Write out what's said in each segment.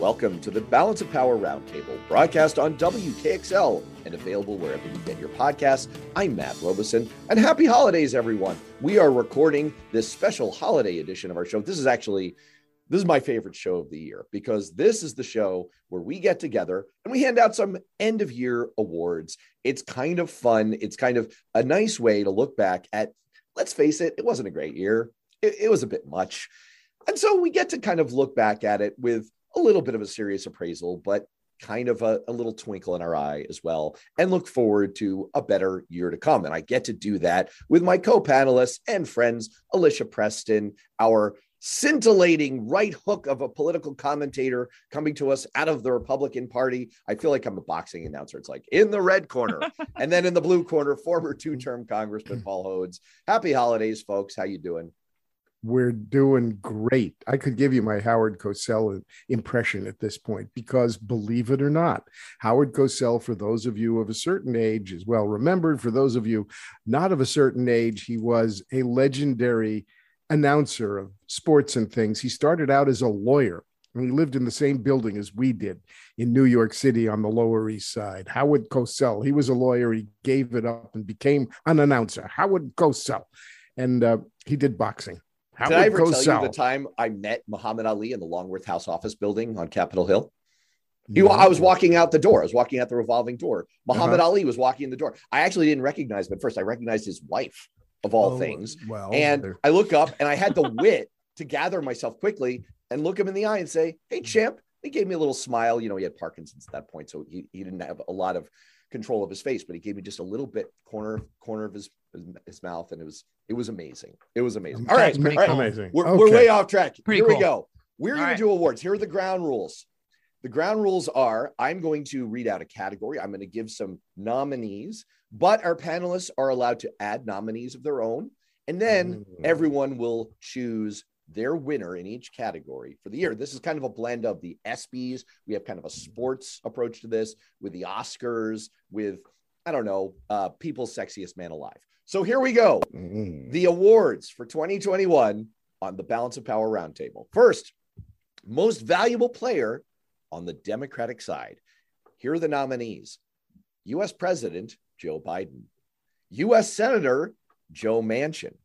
Welcome to the Balance of Power Roundtable, broadcast on WKXL and available wherever you get your podcasts. I'm Matt Robison, and happy holidays, everyone. We are recording this special holiday edition of our show. This is actually this is my favorite show of the year because this is the show where we get together and we hand out some end of year awards. It's kind of fun. It's kind of a nice way to look back at, let's face it, it wasn't a great year. It, it was a bit much. And so we get to kind of look back at it with a little bit of a serious appraisal, but kind of a, a, little twinkle in our eye as well, and look forward to a better year to come. And I get to do that with my co panelists and friends, Alicia Preston, our scintillating right hook of a political commentator coming to us out of the Republican Party. I feel like I'm a boxing announcer. It's like in the red corner, and then in the blue corner, former two-term Congressman Paul Hodes. Happy holidays, folks. How you doing? We're doing great. I could give you my Howard Cosell impression at this point because, believe it or not, Howard Cosell, for those of you of a certain age, is well remembered. For those of you not of a certain age, he was a legendary announcer of sports and things. He started out as a lawyer. And he lived in the same building as we did in New York City on the Lower East Side. Howard Cosell, he was a lawyer. He gave it up and became an announcer. Howard Cosell. And uh, he did boxing did I ever tell south. you the time I met Muhammad Ali in the Longworth House office building on Capitol Hill? You, no. I was walking out the door. I was walking out the revolving door. Muhammad uh-huh. Ali was walking in the door. I actually didn't recognize him at first. I recognized his wife of all oh, things. Well, and there. I look up and I had the wit to gather myself quickly and look him in the eye and say, Hey, champ. He gave me a little smile. You know, he had Parkinson's at that point, so he, he didn't have a lot of control of his face, but he gave me just a little bit corner corner of his his, his mouth, and it was it was amazing. It was amazing. All right, all right. Cool. amazing. We're, okay. we're way off track. Pretty Here cool. we go. We're going right. to do awards. Here are the ground rules. The ground rules are I'm going to read out a category. I'm going to give some nominees, but our panelists are allowed to add nominees of their own. And then mm. everyone will choose their winner in each category for the year. This is kind of a blend of the ESPYs. We have kind of a sports approach to this with the Oscars, with, I don't know, uh, people's sexiest man alive. So here we go. Mm. The awards for 2021 on the Balance of Power Roundtable. First, most valuable player on the Democratic side. Here are the nominees US President Joe Biden, US Senator Joe Manchin,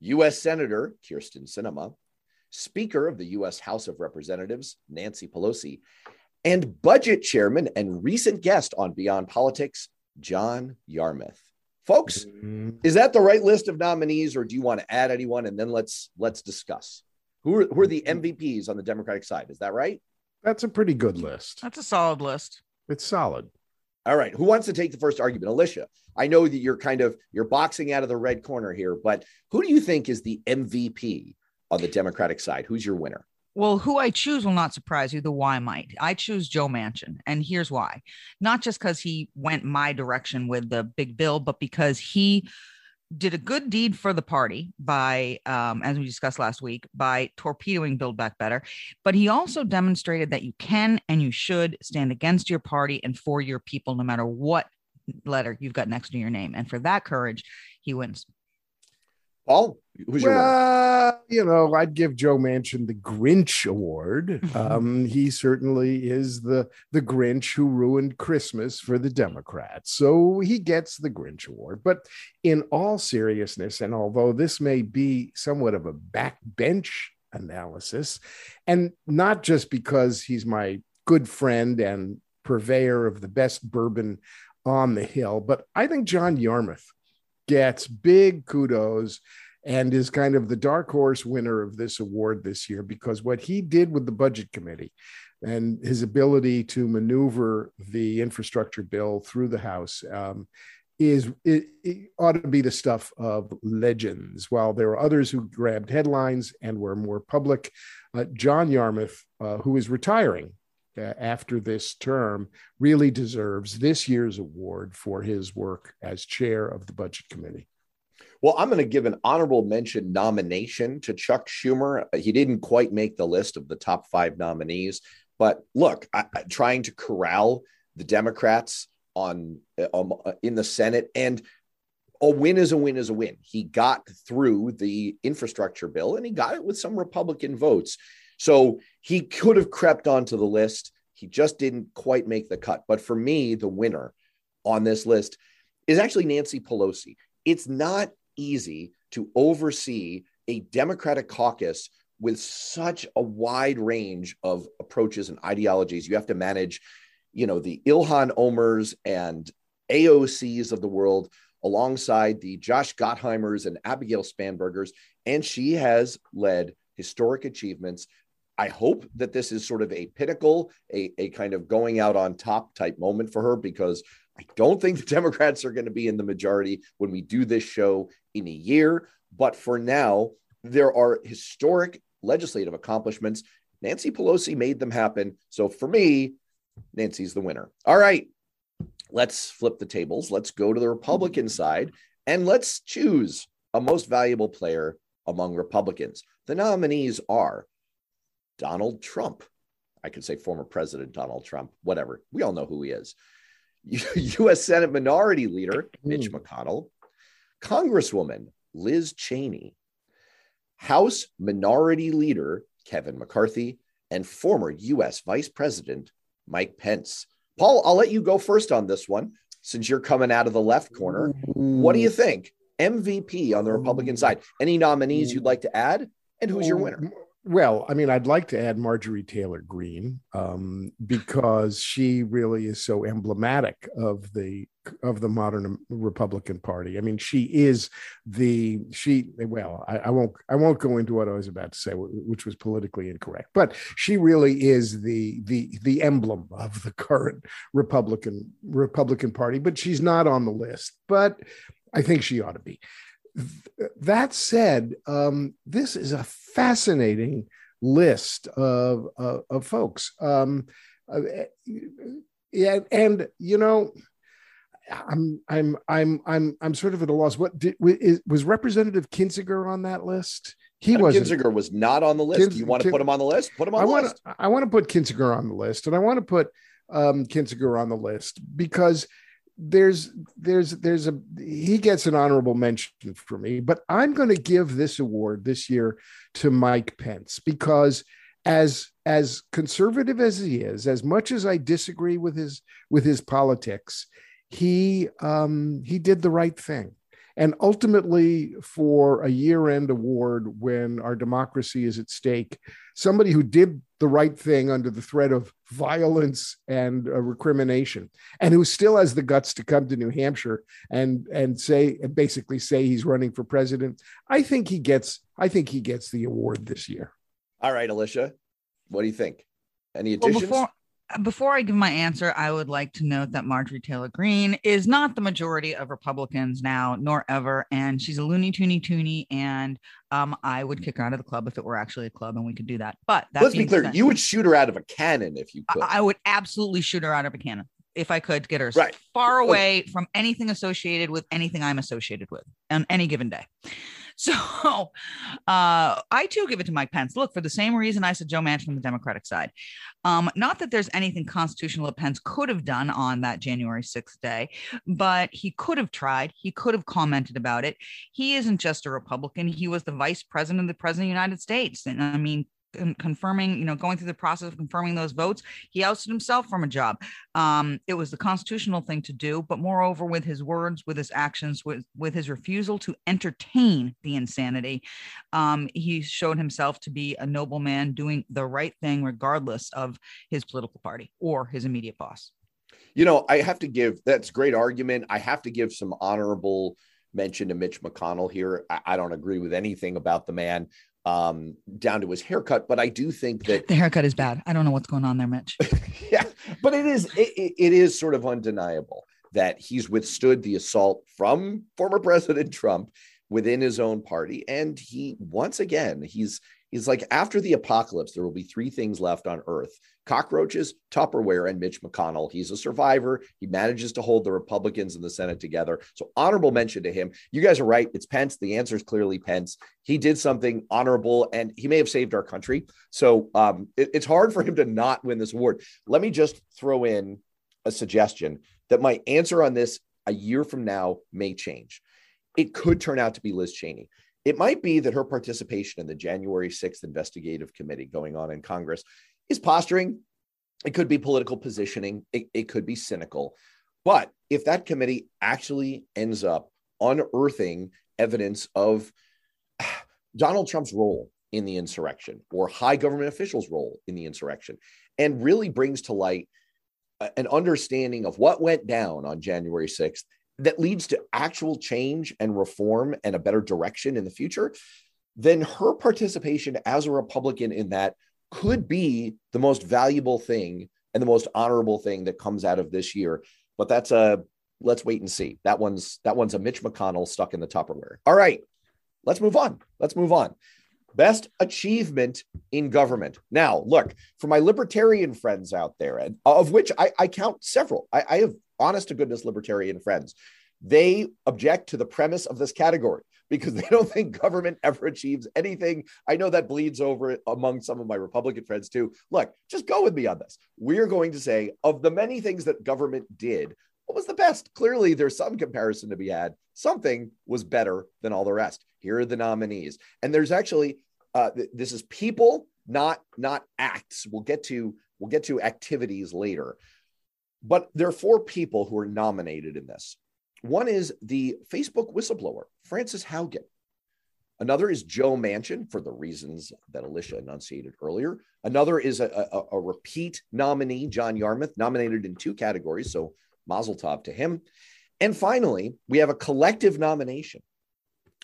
US Senator Kyrsten Sinema, Speaker of the US House of Representatives Nancy Pelosi, and Budget Chairman and recent guest on Beyond Politics John Yarmuth. Folks, mm-hmm. is that the right list of nominees, or do you want to add anyone? And then let's let's discuss who are who are the MVPs on the Democratic side. Is that right? That's a pretty good list. That's a solid list. It's solid. All right. Who wants to take the first argument? Alicia, I know that you're kind of you're boxing out of the red corner here, but who do you think is the MVP on the Democratic side? Who's your winner? Well, who I choose will not surprise you, the why might. I choose Joe Manchin. And here's why. Not just because he went my direction with the big bill, but because he did a good deed for the party by, um, as we discussed last week, by torpedoing Build Back Better. But he also demonstrated that you can and you should stand against your party and for your people, no matter what letter you've got next to your name. And for that courage, he wins. Paul, who's your well, you know, I'd give Joe Manchin the Grinch Award. Um, he certainly is the the Grinch who ruined Christmas for the Democrats, so he gets the Grinch Award. But in all seriousness, and although this may be somewhat of a backbench analysis, and not just because he's my good friend and purveyor of the best bourbon on the hill, but I think John Yarmuth gets big kudos and is kind of the dark horse winner of this award this year because what he did with the budget committee and his ability to maneuver the infrastructure bill through the House um, is it, it, ought to be the stuff of legends. While there are others who grabbed headlines and were more public, uh, John Yarmuth, uh, who is retiring Uh, after this term really deserves this year's award for his work as chair of the budget committee. Well, I'm going to give an honorable mention nomination to Chuck Schumer. He didn't quite make the list of the top five nominees, but look, I, trying to corral the Democrats on uh, um, uh, in the Senate and a win is a win is a win. He got through the infrastructure bill and he got it with some Republican votes. So he could have crept onto the list. He just didn't quite make the cut. But for me, the winner on this list is actually Nancy Pelosi. It's not easy to oversee a Democratic caucus with such a wide range of approaches and ideologies. You have to manage, you know, the Ilhan Omers and AOCs of the world alongside the Josh Gottheimers and Abigail Spanbergers. And she has led historic achievements. I hope that this is sort of a pinnacle, a, a kind of going out on top type moment for her because I don't think the Democrats are going to be in the majority when we do this show in a year. But for now, there are historic legislative accomplishments. Nancy Pelosi made them happen. So for me, Nancy's the winner. All right, let's flip the tables. Let's go to the Republican side and let's choose a most valuable player among Republicans. The nominees are Donald Trump. I could say former President Donald Trump, whatever. We all know who he is. U.S. Senate Minority Leader Mitch hmm. McConnell, Congresswoman Liz Cheney, House Minority Leader Kevin McCarthy, and former U.S. Vice President Mike Pence. Paul, I'll let you go first on this one since you're coming out of the left corner. What do you think? MVP on the Republican side. Any nominees you'd like to add? And who's your winner? Well, I mean, I'd like to add Marjorie Taylor Greene um, because she really is so emblematic of the of the modern Republican Party. I mean, she is the she. Well, I, I won't I won't go into what I was about to say, which was politically incorrect. But she really is the the the emblem of the current Republican Republican Party. But she's not on the list. But I think she ought to be that said, um, this is a fascinating list of, of, of folks. Um, uh, yeah, and you know, I'm I'm I'm I'm I'm sort of at a loss. What did, was Representative Kinzinger on that list? He was Kinzinger was not on the list. You want to put him on the list? Put him on I the want list. I want to put Kinzinger on the list, and I want to put um, Kinzinger on the list because there's there's there's a he gets an honorable mention for me but i'm going to give this award this year to mike pence because as as conservative as he is as much as i disagree with his with his politics he um he did the right thing and ultimately, for a year end award when our democracy is at stake, somebody who did the right thing under the threat of violence and uh, recrimination, and who still has the guts to come to New Hampshire and and say and basically say he's running for president, I think he gets I think he gets the award this year. All right, Alicia, what do you think? Any additions? Well, before, before I give my answer, I would like to note that Marjorie Taylor Greene is not the majority of Republicans now, nor ever, and she's a loony toony toony. And um, I would kick her out of the club if it were actually a club, and we could do that. But that let's be clear, you would shoot her out of a cannon if you could. I, I would absolutely shoot her out of a cannon if I could get her right. far away from anything associated with anything I'm associated with on any given day. So uh, I too give it to Mike Pence. Look, for the same reason I said Joe Manchin on the Democratic side. Um, not that there's anything constitutional that Pence could have done on that January 6th day, but he could have tried. He could have commented about it. He isn't just a Republican. He was the vice president of the president of the United States. And I mean, confirming, you know, going through the process of confirming those votes, he ousted himself from a job. Um, it was the constitutional thing to do, but moreover, with his words, with his actions, with with his refusal to entertain the insanity, um, he showed himself to be a noble man doing the right thing, regardless of his political party or his immediate boss. You know, I have to give that's great argument. I have to give some honorable mention to Mitch McConnell here. I, I, don't agree with anything about the man um, down to his haircut. But I do think that the haircut is bad. I don't know what's going on there, Mitch. yeah, but it is it, it is sort of undeniable that he's withstood the assault from former President Trump within his own party, and he once again he's He's like, after the apocalypse, there will be three things left on Earth cockroaches, Tupperware, and Mitch McConnell. He's a survivor. He manages to hold the Republicans in the Senate together. So, honorable mention to him. You guys are right. It's Pence. The answer is clearly Pence. He did something honorable and he may have saved our country. So, um, it, it's hard for him to not win this award. Let me just throw in a suggestion that my answer on this a year from now may change. It could turn out to be Liz Cheney. It might be that her participation in the January 6th investigative committee going on in Congress is posturing. It could be political positioning. It, it could be cynical. But if that committee actually ends up unearthing evidence of Donald Trump's role in the insurrection or high government officials' role in the insurrection and really brings to light an understanding of what went down on January 6th that leads to actual change and reform and a better direction in the future, then her participation as a Republican in that could be the most valuable thing and the most honorable thing that comes out of this year. But that's a let's wait and see. That one's that one's a Mitch McConnell stuck in the Tupperware. All right, let's move on. Let's move on. Best achievement in government. Now, look, for my libertarian friends out there, and of which I, I count several, I, I have honest to goodness libertarian friends. They object to the premise of this category because they don't think government ever achieves anything. I know that bleeds over among some of my Republican friends too. Look, just go with me on this. We're going to say of the many things that government did, what was the best? Clearly, there's some comparison to be had. Something was better than all the rest. Here are the nominees, and there's actually uh, th- this is people, not not acts. We'll get to we'll get to activities later, but there are four people who are nominated in this. One is the Facebook whistleblower, Frances Haugen. Another is Joe Manchin for the reasons that Alicia enunciated earlier. Another is a, a, a, repeat nominee, John Yarmuth, nominated in two categories. So mazel tov to him. And finally, we have a collective nomination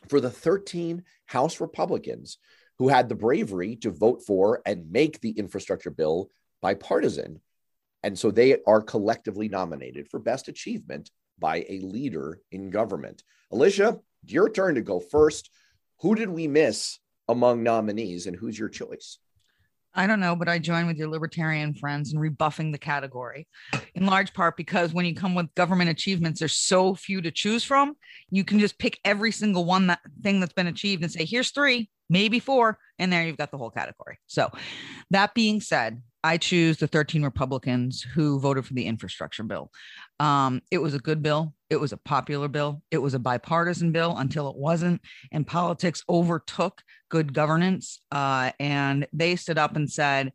for the 13 House Republicans who had the bravery to vote for and make the infrastructure bill bipartisan. And so they are collectively nominated for best achievement by a leader in government. Alicia, your turn to go first. Who did we miss among nominees and who's your choice? I don't know, but I join with your libertarian friends in rebuffing the category in large part because when you come with government achievements, there's so few to choose from. You can just pick every single one that thing that's been achieved and say, here's three, maybe four, and there you've got the whole category. So, that being said, I choose the 13 Republicans who voted for the infrastructure bill. Um, it was a good bill. It was a popular bill. It was a bipartisan bill until it wasn't. And politics overtook good governance. Uh, and they stood up and said,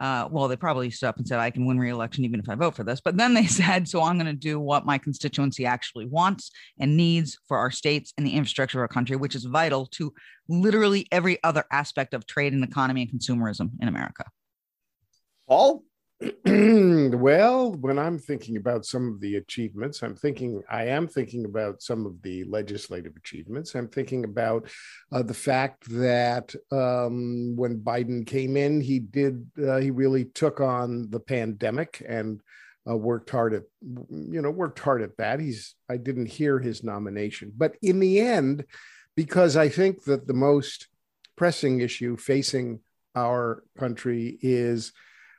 uh, well, they probably stood up and said, I can win re-election even if I vote for this. But then they said, so I'm going to do what my constituency actually wants and needs for our states and the infrastructure of our country, which is vital to literally every other aspect of trade and economy and consumerism in America. Paul? well, when I'm thinking about some of the achievements, I'm thinking, I am thinking about some of the legislative achievements. I'm thinking about uh, the fact that um, when Biden came in, he did, uh, he really took on the pandemic and uh, worked hard at, you know, worked hard at that. He's, I didn't hear his nomination, but in the end, because I think that the most pressing issue facing our country is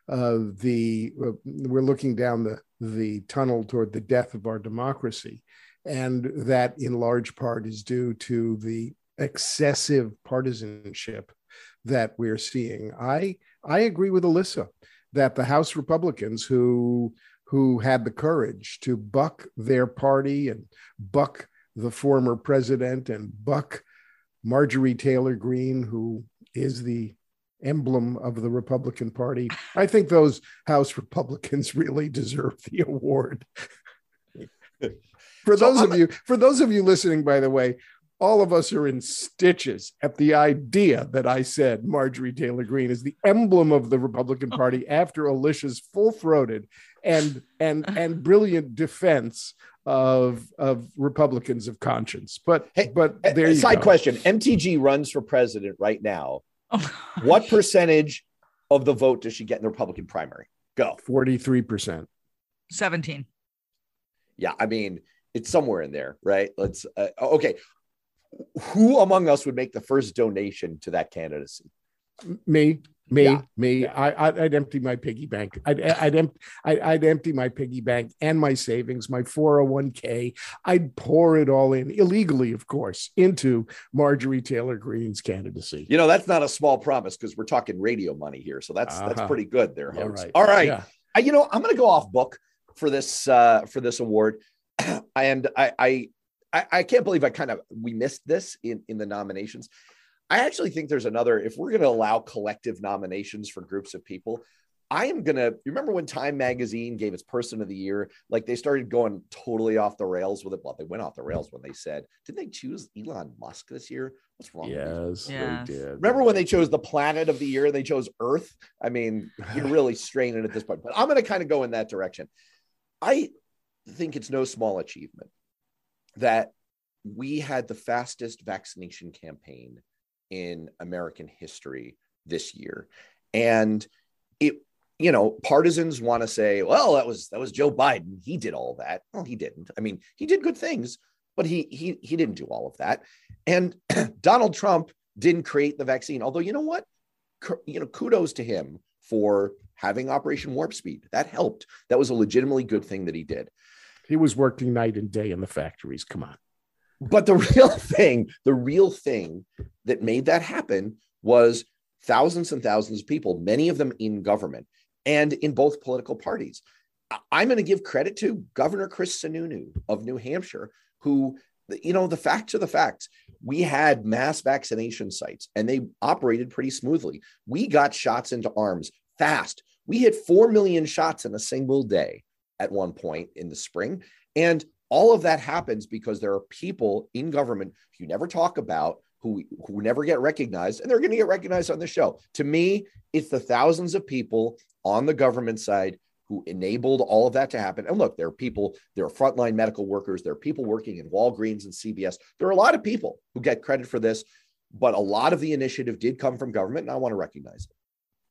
uh, the uh, we're looking down the the tunnel toward the death of our democracy, and that in large part is due to the excessive partisanship that we're seeing. I I agree with Alyssa that the House Republicans who who had the courage to buck their party and buck the former president and buck Marjorie Taylor Greene, who is the emblem of the Republican Party. I think those House Republicans really deserve the award. for those of you, for those of you listening, by the way, all of us are in stitches at the idea that I said Marjorie Taylor Greene is the emblem of the Republican oh. Party after Alicia's full-throated and and and brilliant defense of of Republicans of conscience. But hey, but there you side go. question: MTG runs for president right now Oh, what percentage of the vote does she get in the Republican primary? Go. 43%. 17. Yeah, I mean, it's somewhere in there, right? Let's uh, okay. Who among us would make the first donation to that candidacy? Me. Me, yeah. me. Yeah. I, would empty my piggy bank. I'd, I'd, emp, I'd, I'd, empty my piggy bank and my savings, my 401k. I'd pour it all in illegally, of course, into Marjorie Taylor Greene's candidacy. You know, that's not a small promise because we're talking radio money here. So that's, uh-huh. that's pretty good there. Yeah, right. All right. Yeah. I, you know, I'm going to go off book for this, uh, for this award. and I, I, I, I can't believe I kind of we missed this in in the nominations. I actually think there's another. If we're going to allow collective nominations for groups of people, I am gonna remember when Time Magazine gave its Person of the Year, like they started going totally off the rails with it. Well, they went off the rails when they said, "Did they choose Elon Musk this year? What's wrong?" Yes, yes. they did. Remember when they chose the planet of the year? And they chose Earth. I mean, you're really straining at this point. But I'm gonna kind of go in that direction. I think it's no small achievement that we had the fastest vaccination campaign in American history this year, and it you know, partisans want to say, well, that was that was Joe Biden. He did all that. Well, he didn't. I mean, he did good things, but he he he didn't do all of that. And Donald Trump didn't create the vaccine. Although, you know what? You know, kudos to him for having Operation Warp Speed. That helped. That was a legitimately good thing that he did. He was working night and day in the factories. Come on. But the real thing, the real thing that made that happen was thousands and thousands of people, many of them in government and in both political parties. I'm going to give credit to Governor Chris Sununu of New Hampshire, who, you know, the facts are the facts. We had mass vaccination sites and they operated pretty smoothly. We got shots into arms fast. We hit 4 million shots in a single day at one point in the spring. And all of that happens because there are people in government you never talk about who who never get recognized and they're going to get recognized on the show to me it's the thousands of people on the government side who enabled all of that to happen. And look, there are people, there are frontline medical workers, there are people working in Walgreens and CVS. There are a lot of people who get credit for this, but a lot of the initiative did come from government, and I want to recognize it.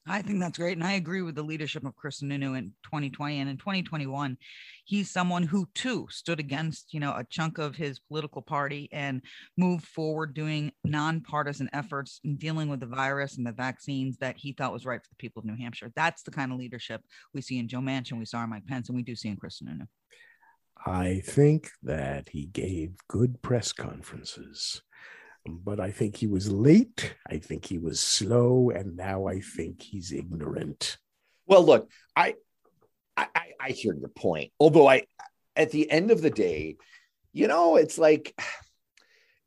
I think that's great. And I agree with the leadership of Chris Sununu in 2020 and in 2021. He's someone who too stood against, you know, a chunk of his political party and moved forward doing nonpartisan efforts in dealing with the virus and the vaccines that he thought was right for the people of New Hampshire. That's the kind of leadership we see in Joe Manchin, we saw in Mike Pence, and we do see in Chris Sununu. I think that he gave good press conferences but I think he was late. I think he was slow, and now I think he's ignorant. Well, look, I, I, I hear your point. Although I, at the end of the day, you know, it's like,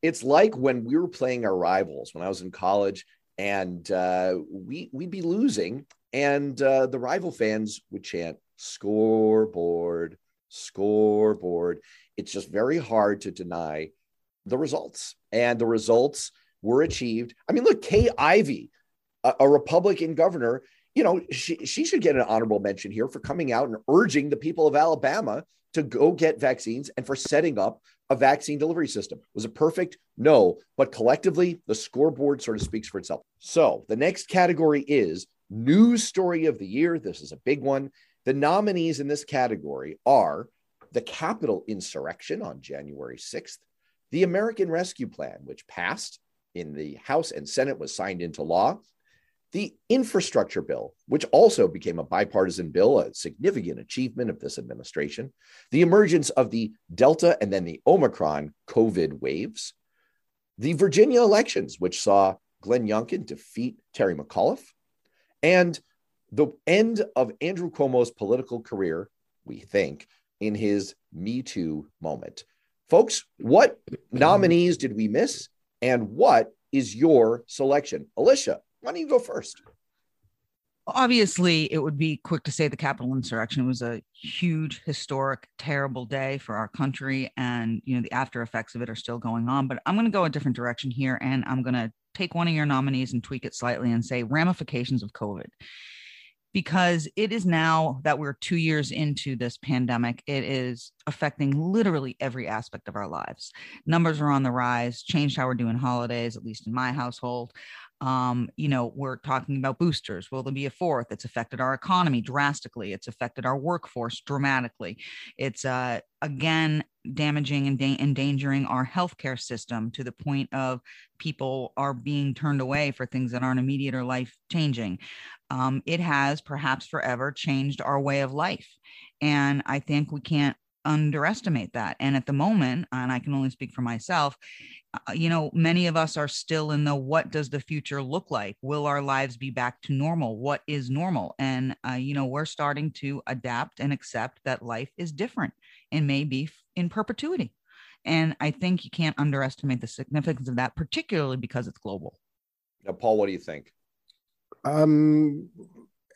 it's like when we were playing our rivals when I was in college, and uh, we we'd be losing, and uh, the rival fans would chant "scoreboard, scoreboard." It's just very hard to deny the results, and the results were achieved. I mean, look, Kay Ivey, a, a Republican governor, you know, she, she should get an honorable mention here for coming out and urging the people of Alabama to go get vaccines and for setting up a vaccine delivery system. Was it perfect? No, but collectively, the scoreboard sort of speaks for itself. So the next category is news story of the year. This is a big one. The nominees in this category are the Capitol insurrection on January 6th, the American Rescue Plan, which passed in the House and Senate, was signed into law. The infrastructure bill, which also became a bipartisan bill, a significant achievement of this administration. The emergence of the Delta and then the Omicron COVID waves. The Virginia elections, which saw Glenn Youngkin defeat Terry McAuliffe. And the end of Andrew Cuomo's political career, we think, in his Me Too moment. Folks, what mm-hmm. nominees did we miss? And what is your selection? Alicia, why don't you go first? Obviously, it would be quick to say the Capitol insurrection was a huge, historic, terrible day for our country. And, you know, the after effects of it are still going on. But I'm going to go a different direction here. And I'm going to take one of your nominees and tweak it slightly and say ramifications of COVID because it is now that we're two years into this pandemic, it is affecting literally every aspect of our lives. Numbers are on the rise, changed how we're doing holidays, at least in my household. Um, you know, we're talking about boosters. Will there be a fourth? It's affected our economy drastically. It's affected our workforce dramatically. It's uh, again damaging and da- endangering our healthcare system to the point of people are being turned away for things that aren't immediate or life changing. Um, it has perhaps forever changed our way of life. And I think we can't underestimate that. And at the moment, and I can only speak for myself, uh, you know, many of us are still in the what does the future look like? Will our lives be back to normal? What is normal? And, uh, you know, we're starting to adapt and accept that life is different and may be in perpetuity. And I think you can't underestimate the significance of that, particularly because it's global. Now, Paul, what do you think? Um,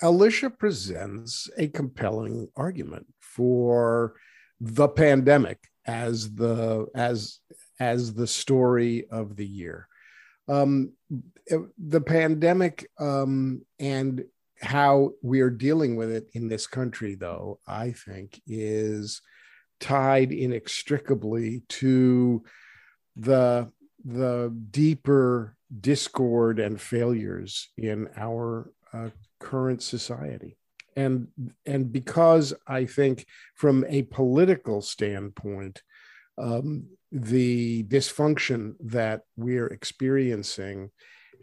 Alicia presents a compelling argument for the pandemic as the as as the story of the year. Um, the pandemic um, and how we are dealing with it in this country, though, I think is tied inextricably to the the deeper discord and failures in our uh, current society and and because i think from a political standpoint um, the dysfunction that we're experiencing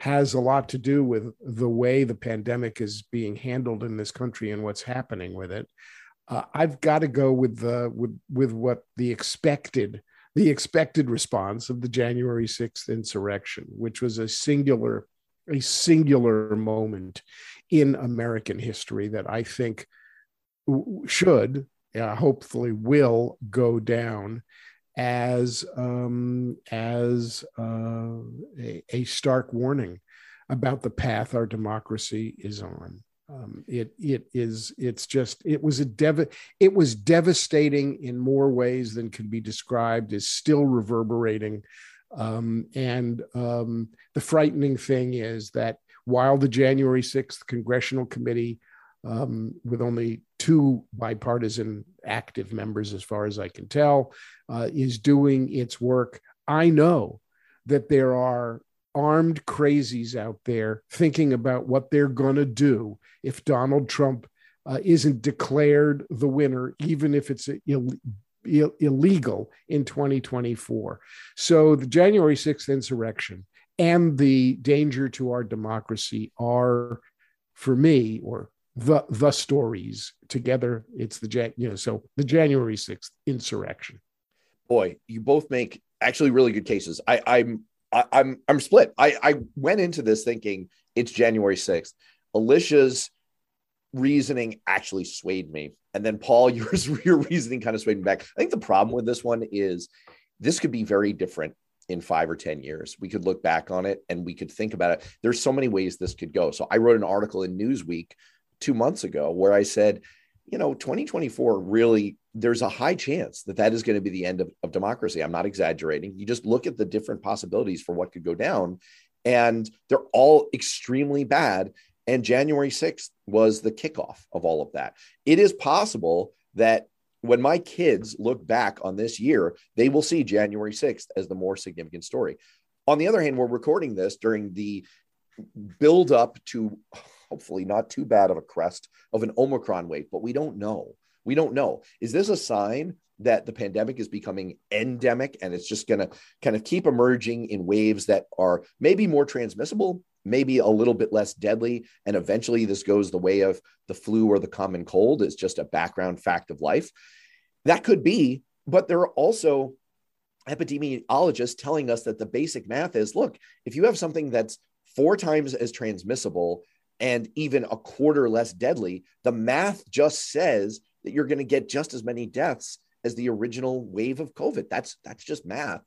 has a lot to do with the way the pandemic is being handled in this country and what's happening with it. Uh, I've got to go with the with with what the expected the expected response of the January 6th insurrection, which was a singular a singular moment in American history that I think should, uh, hopefully, will go down as um, as uh, a, a, stark warning about the path our democracy is on. Um, it it is it's just it was a dev it was devastating in more ways than can be described. Is still reverberating, um, and um, the frightening thing is that while the January sixth congressional committee um, with only two bipartisan active members, as far as I can tell, uh, is doing its work. I know that there are armed crazies out there thinking about what they're going to do if Donald Trump uh, isn't declared the winner, even if it's Ill- Ill- illegal in 2024. So the January 6th insurrection and the danger to our democracy are, for me, or the the stories together. It's the Jan- you know so the January sixth insurrection. Boy, you both make actually really good cases. I, I'm I, I'm I'm split. I I went into this thinking it's January sixth. Alicia's reasoning actually swayed me, and then Paul, yours your reasoning kind of swayed me back. I think the problem with this one is this could be very different in five or 10 years. We could look back on it and we could think about it. There's so many ways this could go. So I wrote an article in Newsweek two months ago where I said, you know, 2024 really, there's a high chance that that is going to be the end of, of democracy. I'm not exaggerating. You just look at the different possibilities for what could go down, and they're all extremely bad. And January 6th was the kickoff of all of that. It is possible that when my kids look back on this year, they will see January 6th as the more significant story. On the other hand, we're recording this during the build up to hopefully not too bad of a crest of an Omicron wave, but we don't know. We don't know. Is this a sign that the pandemic is becoming endemic and it's just going to kind of keep emerging in waves that are maybe more transmissible, maybe a little bit less deadly, and eventually this goes the way of the flu or the common cold? It's just a background fact of life. That could be, but there are also epidemiologists telling us that the basic math is look, if you have something that's four times as transmissible and even a quarter less deadly, the math just says that you're going to get just as many deaths as the original wave of COVID. That's that's just math.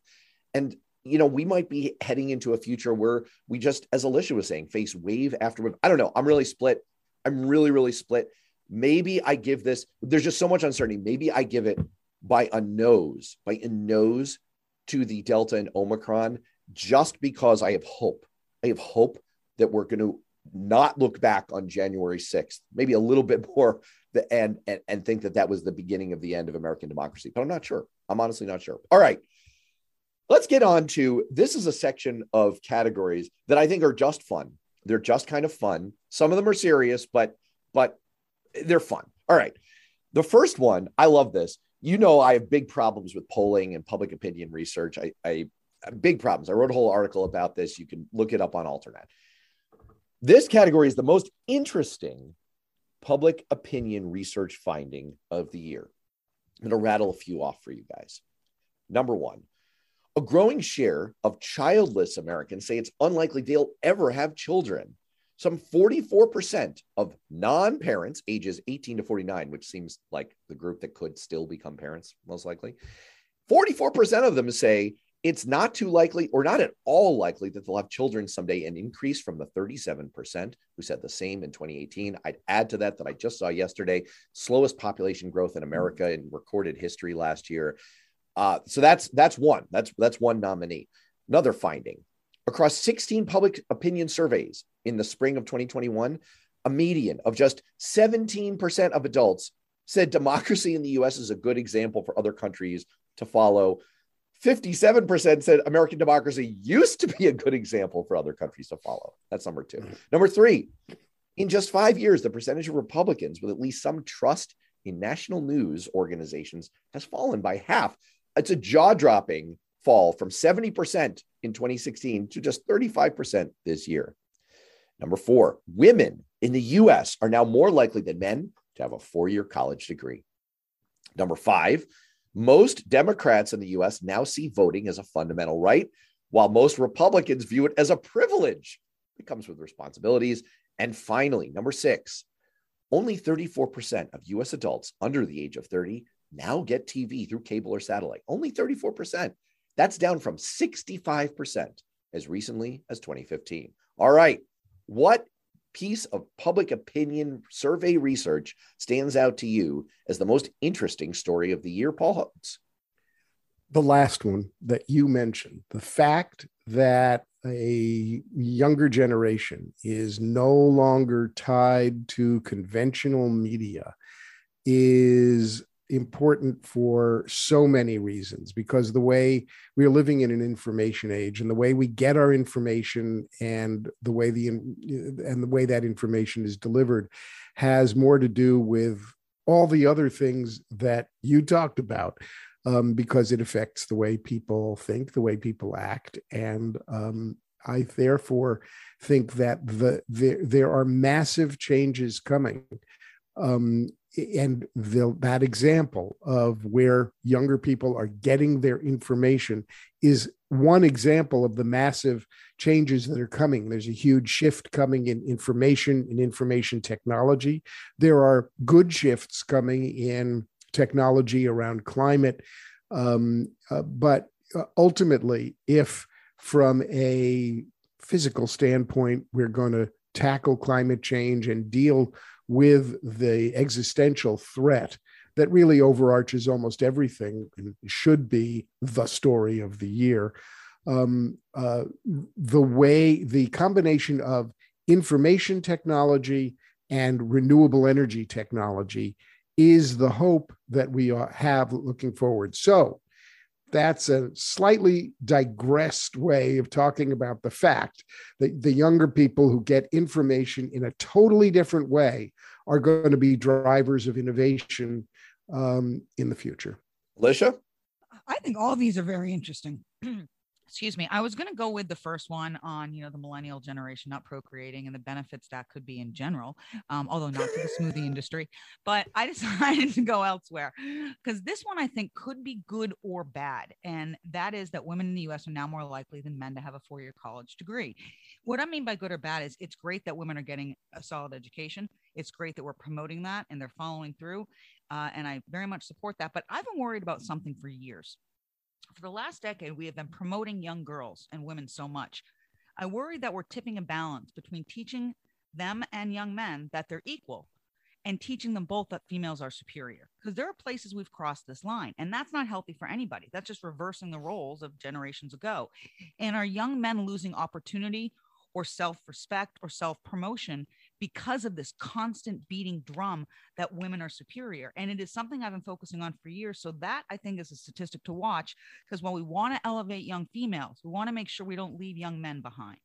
And you know, we might be heading into a future where we just, as Alicia was saying, face wave after wave. I don't know. I'm really split. I'm really, really split. Maybe I give this, there's just so much uncertainty. Maybe I give it by a nose, by a nose to the Delta and Omicron, just because I have hope. I have hope that we're going to not look back on January 6th, maybe a little bit more the end and, and think that that was the beginning of the end of American democracy. But I'm not sure. I'm honestly not sure. All right. Let's get on to this is a section of categories that I think are just fun. They're just kind of fun. Some of them are serious, but but they're fun. All right. The first one, I love this. You know, I have big problems with polling and public opinion research. I, I big problems. I wrote a whole article about this. You can look it up on Alternet. This category is the most interesting public opinion research finding of the year. I'm going to rattle a few off for you guys. Number one, a growing share of childless Americans say it's unlikely they'll ever have children. Some 44% of non parents ages 18 to 49, which seems like the group that could still become parents, most likely, 44% of them say it's not too likely or not at all likely that they'll have children someday, an increase from the 37% who said the same in 2018. I'd add to that that I just saw yesterday slowest population growth in America in recorded history last year. Uh, so that's that's one. That's that's one nominee. Another finding across 16 public opinion surveys in the spring of 2021, a median of just 17% of adults said democracy in the US is a good example for other countries to follow. 57% said American democracy used to be a good example for other countries to follow. That's number two. Mm-hmm. Number three, in just five years, the percentage of Republicans with at least some trust in national news organizations has fallen by half. It's a jaw dropping fall from 70% in 2016 to just 35% this year. Number four, women in the US are now more likely than men to have a four year college degree. Number five, most Democrats in the US now see voting as a fundamental right, while most Republicans view it as a privilege. It comes with responsibilities. And finally, number six, only 34% of US adults under the age of 30 now get TV through cable or satellite. Only 34%. That's down from 65% as recently as 2015. All right. What piece of public opinion survey research stands out to you as the most interesting story of the year, Paul Hodes? The last one that you mentioned, the fact that a younger generation is no longer tied to conventional media is important for so many reasons because the way we are living in an information age and the way we get our information and the way the and the way that information is delivered has more to do with all the other things that you talked about um, because it affects the way people think the way people act. And um, i therefore think that the there, there are massive changes coming um, and the, that example of where younger people are getting their information is one example of the massive changes that are coming. There's a huge shift coming in information in information technology. There are good shifts coming in technology around climate. Um, uh, but uh, ultimately, if from a physical standpoint, we're going to tackle climate change and deal with the existential threat that really overarches almost everything and should be the story of the year. Um, uh, the way the combination of information technology and renewable energy technology is the hope that we have looking forward. So, that's a slightly digressed way of talking about the fact that the younger people who get information in a totally different way are going to be drivers of innovation um, in the future. Alicia? I think all of these are very interesting. excuse me i was going to go with the first one on you know the millennial generation not procreating and the benefits that could be in general um, although not to the smoothie industry but i decided to go elsewhere because this one i think could be good or bad and that is that women in the us are now more likely than men to have a four-year college degree. What i mean by good or bad is it's great that women are getting a solid education it's great that we're promoting that and they're following through uh, and i very much support that but i've been worried about something for years for the last decade, we have been promoting young girls and women so much. I worry that we're tipping a balance between teaching them and young men that they're equal and teaching them both that females are superior. Because there are places we've crossed this line, and that's not healthy for anybody. That's just reversing the roles of generations ago. And are young men losing opportunity or self respect or self promotion because of this constant beating drum that women are superior. And it is something I've been focusing on for years. So that I think is a statistic to watch because while we want to elevate young females, we want to make sure we don't leave young men behind.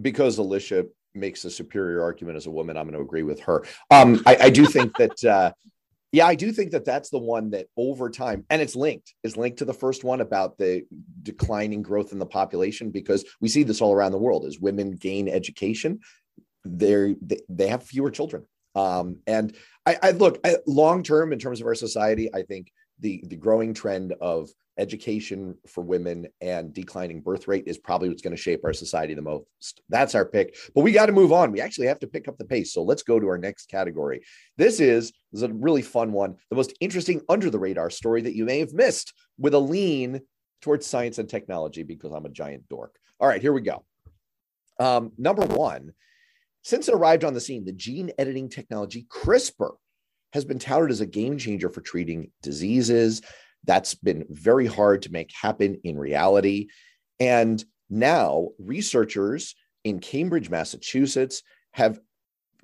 Because Alicia makes a superior argument as a woman, I'm going to agree with her. Um, I, I do think that. Uh, yeah, I do think that that's the one that over time, and it's linked, is linked to the first one about the declining growth in the population because we see this all around the world as women gain education they they have fewer children. Um, and I, I look long term in terms of our society. I think the the growing trend of education for women and declining birth rate is probably what's going to shape our society the most. That's our pick. But we got to move on. We actually have to pick up the pace. So let's go to our next category. This is, this is a really fun one, the most interesting under the radar story that you may have missed with a lean towards science and technology because I'm a giant dork. All right, here we go. Um, number one, since it arrived on the scene, the gene editing technology CRISPR has been touted as a game changer for treating diseases. That's been very hard to make happen in reality. And now researchers in Cambridge, Massachusetts have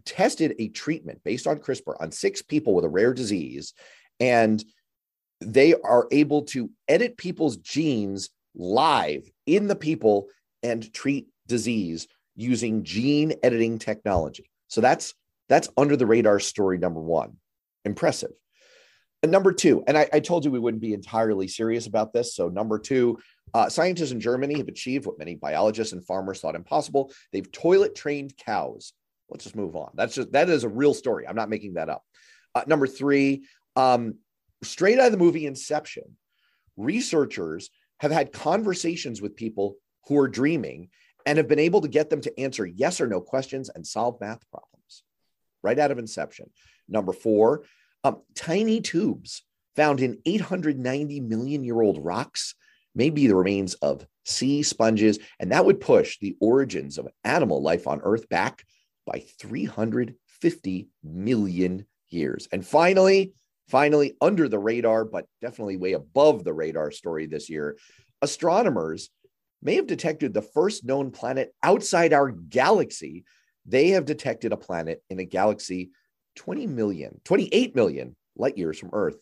tested a treatment based on CRISPR on six people with a rare disease. And they are able to edit people's genes live in the people and treat disease using gene editing technology. So that's that's under the radar story number one. Impressive. And number two, and I, I, told you we wouldn't be entirely serious about this. So number two, uh, scientists in Germany have achieved what many biologists and farmers thought impossible. They've toilet trained cows. Let's just move on. That's just that is a real story. I'm not making that up. Uh, number three, um, straight out of the movie Inception, researchers have had conversations with people who are dreaming and have been able to get them to answer yes or no questions and solve math problems right out of inception. Number four, um, tiny tubes found in 890 million year old rocks may be the remains of sea sponges, and that would push the origins of animal life on Earth back by 350 million years. And finally, finally, under the radar, but definitely way above the radar story this year, astronomers may have detected the first known planet outside our galaxy. They have detected a planet in a galaxy 20 million, 28 million light years from Earth.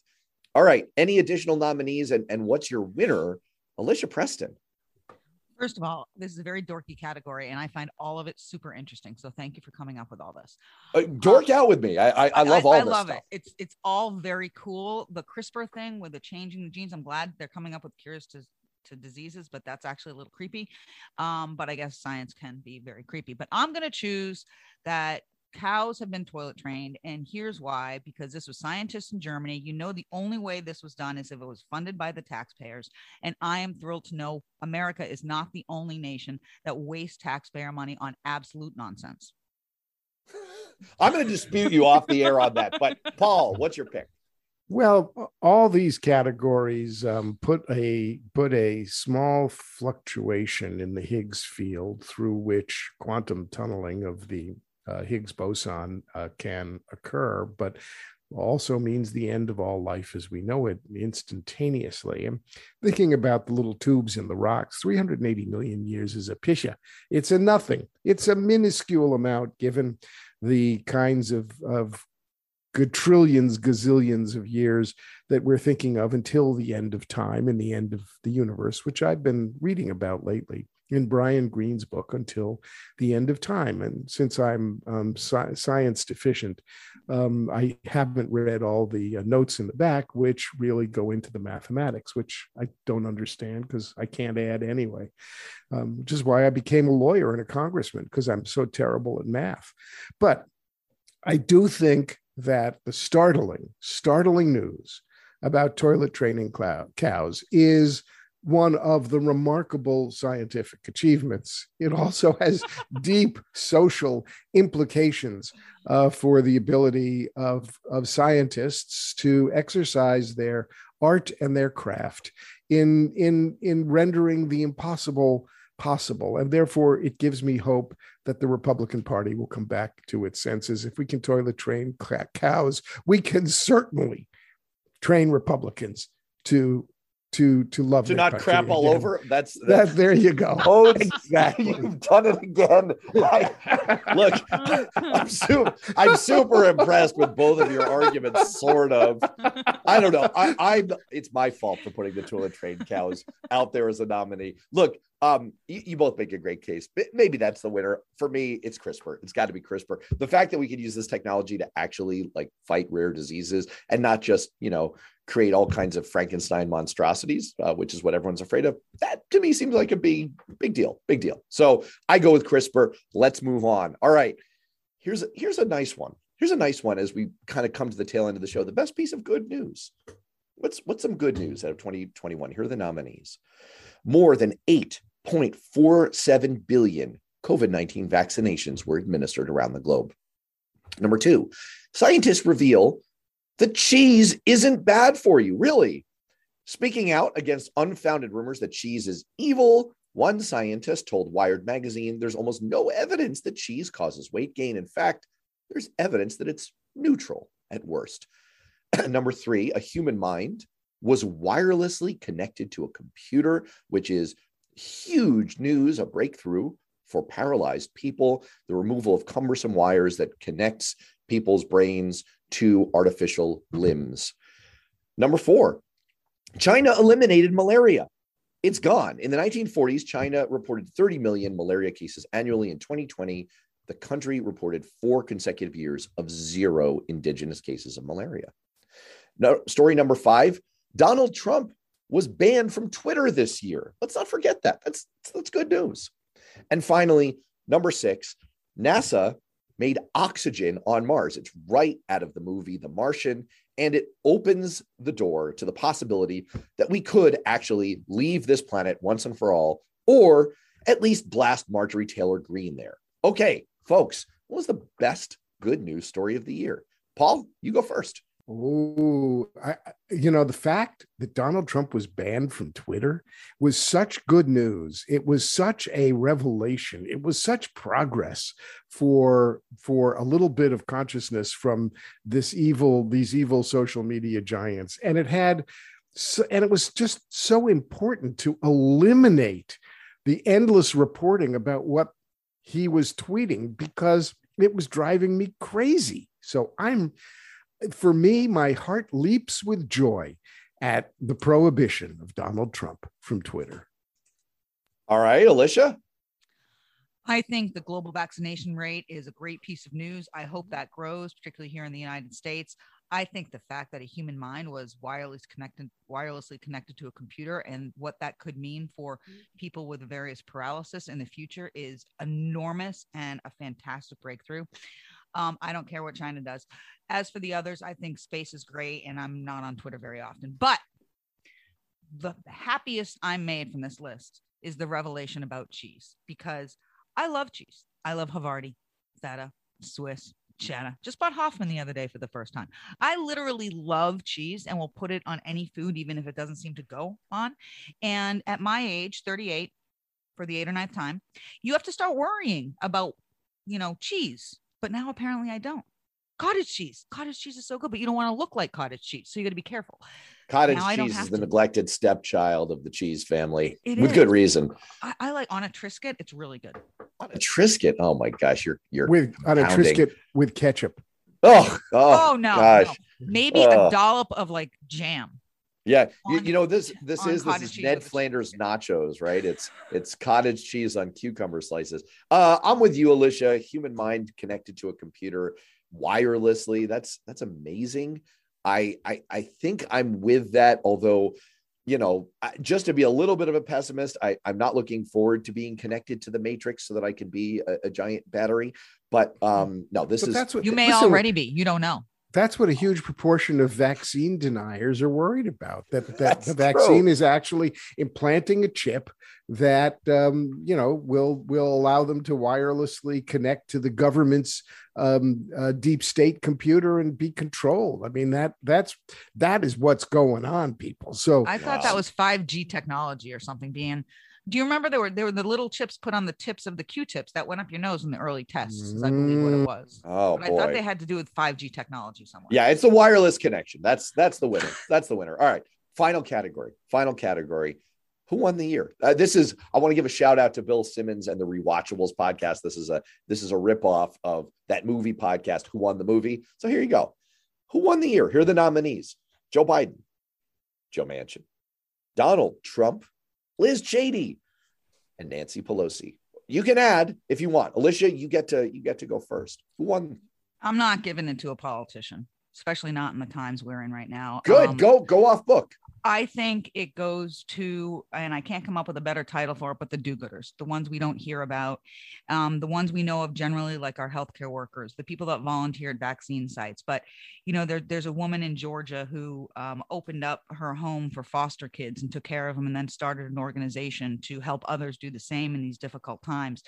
All right. Any additional nominees and, and what's your winner, Alicia Preston? First of all, this is a very dorky category, and I find all of it super interesting. So thank you for coming up with all this. Uh, dork um, out with me. I I, I love I, all I, love stuff. it. It's it's all very cool. The CRISPR thing with the changing the genes. I'm glad they're coming up with cures to to diseases, but that's actually a little creepy. Um, but I guess science can be very creepy. But I'm going to choose that cows have been toilet trained. And here's why because this was scientists in Germany. You know, the only way this was done is if it was funded by the taxpayers. And I am thrilled to know America is not the only nation that wastes taxpayer money on absolute nonsense. I'm going to dispute you off the air on that. But Paul, what's your pick? Well, all these categories um, put a put a small fluctuation in the Higgs field through which quantum tunneling of the uh, Higgs boson uh, can occur, but also means the end of all life as we know it instantaneously. And thinking about the little tubes in the rocks, 380 million years is a pisha. It's a nothing. It's a minuscule amount given the kinds of, of trillions, gazillions of years that we're thinking of until the end of time and the end of the universe, which I've been reading about lately in Brian Greene's book until the end of time. And since I'm um, sci- science deficient, um, I haven't read all the uh, notes in the back, which really go into the mathematics, which I don't understand because I can't add anyway, um, which is why I became a lawyer and a congressman because I'm so terrible at math. But I do think that the startling, startling news about toilet training cows is one of the remarkable scientific achievements. It also has deep social implications uh, for the ability of, of scientists to exercise their art and their craft in, in, in rendering the impossible possible. And therefore, it gives me hope that the Republican Party will come back to its senses. If we can toilet train cows, we can certainly train Republicans to to to love to not crap all again. over. That's, that's that. There you go. Oh, exactly. You've done it again. I, look, I'm super. I'm super impressed with both of your arguments. Sort of. I don't know. I, I'm. It's my fault for putting the toilet trained cows out there as a nominee. Look, um, you, you, both make a great case. But maybe that's the winner. For me, it's CRISPR. It's got to be CRISPR. The fact that we could use this technology to actually like fight rare diseases and not just, you know, create all kinds of Frankenstein monstrosities, uh, which is what everyone's afraid of. That to me seems like a big, big deal. Big deal. So I go with CRISPR. Let's move on. All right. Here's a, here's a nice one. Here's a nice one as we kind of come to the tail end of the show. The best piece of good news. What's what's some good news out of 2021? Here are the nominees. More than 8.47 billion COVID 19 vaccinations were administered around the globe. Number two, scientists reveal that cheese isn't bad for you, really. Speaking out against unfounded rumors that cheese is evil, one scientist told Wired magazine there's almost no evidence that cheese causes weight gain. In fact, there's evidence that it's neutral at worst. Number three, a human mind was wirelessly connected to a computer, which is huge news, a breakthrough for paralyzed people, the removal of cumbersome wires that connects people's brains to artificial mm-hmm. limbs. Number four, China eliminated malaria. It's gone. In the 1940s, China reported 30 million malaria cases annually. In 2020, the country reported four consecutive years of zero indigenous cases of malaria. Now, story number five Donald Trump was banned from Twitter this year. Let's not forget that. That's, that's good news. And finally, number six, NASA made oxygen on Mars. It's right out of the movie The Martian, and it opens the door to the possibility that we could actually leave this planet once and for all, or at least blast Marjorie Taylor Greene there. Okay, folks, what was the best good news story of the year? Paul, you go first. Oh, you know, the fact that Donald Trump was banned from Twitter was such good news. It was such a revelation. It was such progress for for a little bit of consciousness from this evil, these evil social media giants. And it had, and it was just so important to eliminate the endless reporting about what he was tweeting because it was driving me crazy. So I'm for me, my heart leaps with joy at the prohibition of Donald Trump from Twitter. All right, Alicia. I think the global vaccination rate is a great piece of news. I hope that grows, particularly here in the United States. I think the fact that a human mind was wireless connected, wirelessly connected to a computer, and what that could mean for people with various paralysis in the future is enormous and a fantastic breakthrough. Um, I don't care what China does. As for the others, I think space is great, and I'm not on Twitter very often. But the happiest I'm made from this list is the revelation about cheese because I love cheese. I love Havarti, Feta, Swiss, cheddar. Just bought Hoffman the other day for the first time. I literally love cheese and will put it on any food, even if it doesn't seem to go on. And at my age, 38, for the eighth or ninth time, you have to start worrying about, you know, cheese but now apparently I don't. Cottage cheese. Cottage cheese is so good, but you don't want to look like cottage cheese. So you got to be careful. Cottage now cheese is the to. neglected stepchild of the cheese family it with is. good reason. I, I, like on a Triscuit. It's really good. On a Triscuit. Oh my gosh. You're, you're with on a Triscuit with ketchup. Oh, oh, oh no, no, Maybe oh. a dollop of like jam. Yeah, you, you, know this. This is this is Ned Flanders nachos, right? It's it's cottage cheese on cucumber slices. Uh, I'm with you, Alicia. Human mind connected to a computer wirelessly. That's that's amazing. I I, I think I'm with that. Although, you know, just to be a little bit of a pessimist, I, I'm not looking forward to being connected to the matrix so that I can be a, a giant battery. But um, no, this but is that's what you may listen, already be. You don't know that's what a huge proportion of vaccine deniers are worried about that that the vaccine true. is actually implanting a chip that um, you know will will allow them to wirelessly connect to the government's um, uh, deep state computer and be controlled. I mean that that's that is what's going on people. So i thought that was 5g technology or something being do you remember there were there were the little chips put on the tips of the Q-tips that went up your nose in the early tests? I believe what it mm. was. Oh, boy! I thought they had to do with 5G technology somewhere. Yeah, it's the wireless connection. That's that's the winner. that's the winner. All right, final category. Final category. Who won the year? Uh, this is. I want to give a shout out to Bill Simmons and the Rewatchables podcast. This is a this is a ripoff of that movie podcast. Who won the movie? So here you go. Who won the year? Here are the nominees: Joe Biden, Joe Manchin, Donald Trump, Liz Cheney, and Nancy Pelosi. You can add if you want. Alicia, you get to you get to go first. Who won? I'm not giving it to a politician, especially not in the times we're in right now. Good. Um, go go off book. I think it goes to, and I can't come up with a better title for it, but the do-gooders, the ones we don't hear about, um, the ones we know of generally, like our healthcare workers, the people that volunteer at vaccine sites. But you know, there, there's a woman in Georgia who um, opened up her home for foster kids and took care of them, and then started an organization to help others do the same in these difficult times.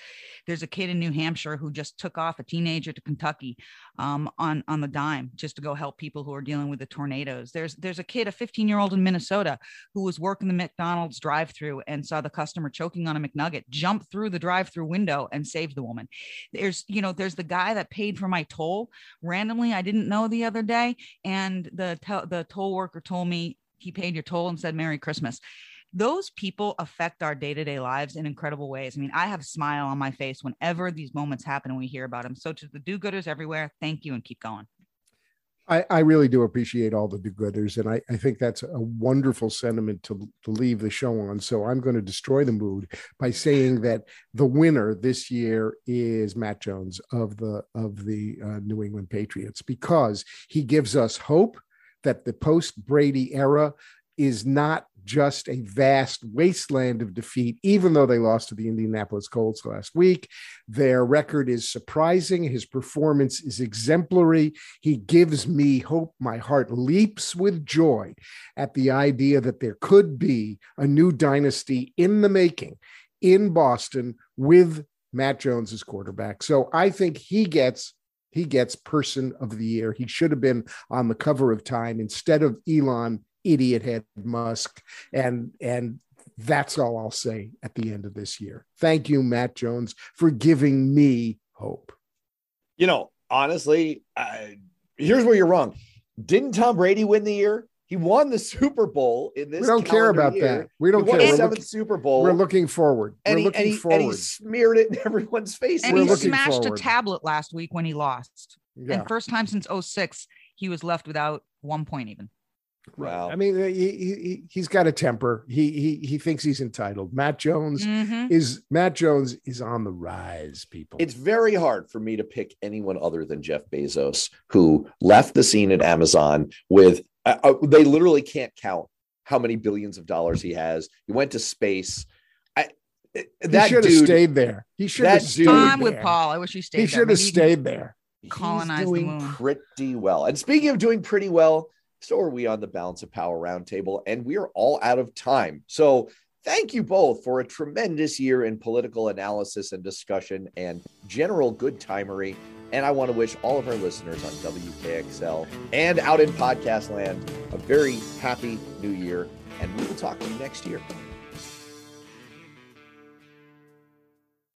There's a kid in New Hampshire who just took off a teenager to Kentucky um, on on the dime just to go help people who are dealing with the tornadoes. There's there's a kid, a 15 year old in Minnesota Minnesota who was working the McDonald's drive through and saw the customer choking on a McNugget, jump through the drive through window and save the woman. There's, you know, there's the guy that paid for my toll randomly. I didn't know the other day. And the, the toll worker told me he paid your toll and said, Merry Christmas those people affect our day-to-day lives in incredible ways. I mean, I have a smile on my face whenever these moments happen and we hear about them. So to the do-gooders everywhere, thank you and keep going. I, I really do appreciate all the do-gooders, and I, I think that's a wonderful sentiment to, to leave the show on. So I'm going to destroy the mood by saying that the winner this year is Mac Jones of the of the uh, New England Patriots because he gives us hope that the post Brady era is not just a vast wasteland of defeat, even though they lost to the Indianapolis Colts last week. Their record is surprising. His performance is exemplary. He gives me hope. My heart leaps with joy at the idea that there could be a new dynasty in the making in Boston with Mac Jones as quarterback. So I think he gets he gets person of the year. He should have been on the cover of Time instead of Elon idiot head Musk. And and that's all I'll say at the end of this year. Thank you, Mac Jones, for giving me hope. You know, honestly, uh, here's where you're wrong. Didn't Tom Brady win the year? He won the Super Bowl in this. We don't care about year. that. We don't he care. Won the seventh looking, Super Bowl. We're looking forward. And we're he, looking and he, forward. And he smeared it in everyone's face. And we're he smashed forward. a tablet last week when he lost. Yeah. And first time since 06, he was left without one point even. Wow. I mean, he, he he's got a temper. He he he thinks he's entitled. Mac Jones Mhm. is Mac Jones is on the rise. People, It's very hard for me to pick anyone other than Jeff Bezos, who left the scene at Amazon with, uh, uh, they literally can't count how many billions of dollars he has. He went to space. I, he that should have dude, stayed there. He should have stayed dude- I'm with there. Paul. I wish he stayed He should have Maybe he can- stayed there. colonize he's the doing moon. pretty well. And speaking of doing pretty well, so are we on the Balance of Power Roundtable, and we are all out of time. So thank you both for a tremendous year in political analysis and discussion and general good timery. And I want to wish all of our listeners on WKXL and out in podcast land a very happy new year. And we will talk to you next year.